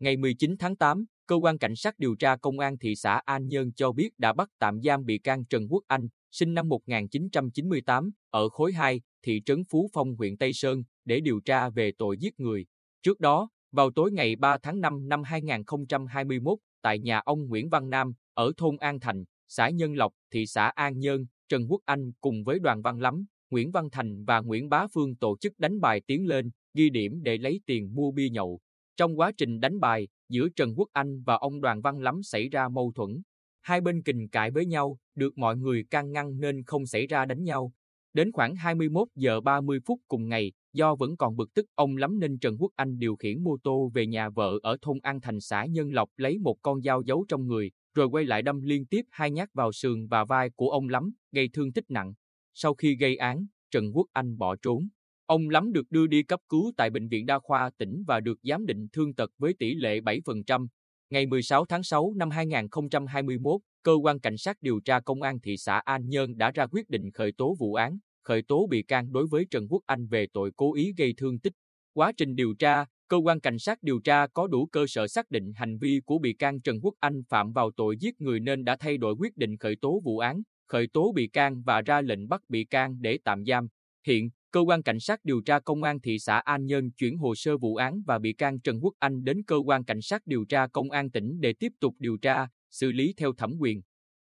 Ngày 19 tháng 8, cơ quan cảnh sát điều tra công an thị xã An Nhơn cho biết đã bắt tạm giam bị can Trần Quốc Anh, sinh năm 1998, ở khối 2, thị trấn Phú Phong, huyện Tây Sơn, để điều tra về tội giết người. Trước đó, vào tối ngày 3 tháng 5 năm 2021, tại nhà ông Nguyễn Văn Nam, ở thôn An Thành, xã Nhân Lộc, thị xã An Nhơn, Trần Quốc Anh cùng với Đoàn Văn Lắm, Nguyễn Văn Thành và Nguyễn Bá Phương tổ chức đánh bài tiến lên, ghi điểm để lấy tiền mua bia nhậu. Trong quá trình đánh bài, giữa Trần Quốc Anh và ông Đoàn Văn Lắm xảy ra mâu thuẫn. Hai bên kình cãi với nhau, được mọi người can ngăn nên không xảy ra đánh nhau. Đến khoảng 21 giờ 30 phút cùng ngày, do vẫn còn bực tức ông Lắm nên Trần Quốc Anh điều khiển mô tô về nhà vợ ở thôn An Thành xã Nhân Lộc lấy một con dao giấu trong người, rồi quay lại đâm liên tiếp hai nhát vào sườn và vai của ông Lắm, gây thương tích nặng. Sau khi gây án, Trần Quốc Anh bỏ trốn. Ông Lắm được đưa đi cấp cứu tại Bệnh viện Đa khoa tỉnh và được giám định thương tật với tỷ lệ 7%. Ngày 16 tháng 6 năm 2021, Cơ quan Cảnh sát điều tra Công an thị xã An Nhơn đã ra quyết định khởi tố vụ án, khởi tố bị can đối với Trần Quốc Anh về tội cố ý gây thương tích. Quá trình điều tra, cơ quan cảnh sát điều tra có đủ cơ sở xác định hành vi của bị can Trần Quốc Anh phạm vào tội giết người nên đã thay đổi quyết định khởi tố vụ án, khởi tố bị can và ra lệnh bắt bị can để tạm giam. Hiện, cơ quan cảnh sát điều tra công an thị xã An Nhơn chuyển hồ sơ vụ án và bị can Trần Quốc Anh đến cơ quan cảnh sát điều tra công an tỉnh để tiếp tục điều tra, xử lý theo thẩm quyền.